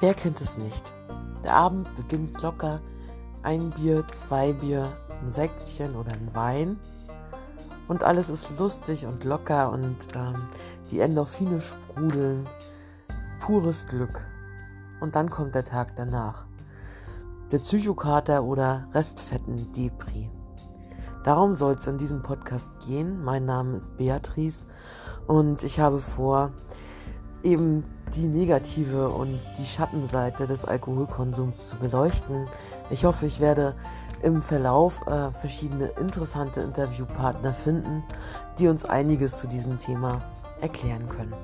Wer kennt es nicht? Der Abend beginnt locker. Ein Bier, zwei Bier, ein Säckchen oder ein Wein. Und alles ist lustig und locker und ähm, die Endorphine sprudeln. Pures Glück. Und dann kommt der Tag danach. Der Psychokater oder Restfetten-Depri. Darum soll es in diesem Podcast gehen. Mein Name ist Beatrice und ich habe vor, eben die negative und die Schattenseite des Alkoholkonsums zu beleuchten. Ich hoffe, ich werde im Verlauf äh, verschiedene interessante Interviewpartner finden, die uns einiges zu diesem Thema erklären können.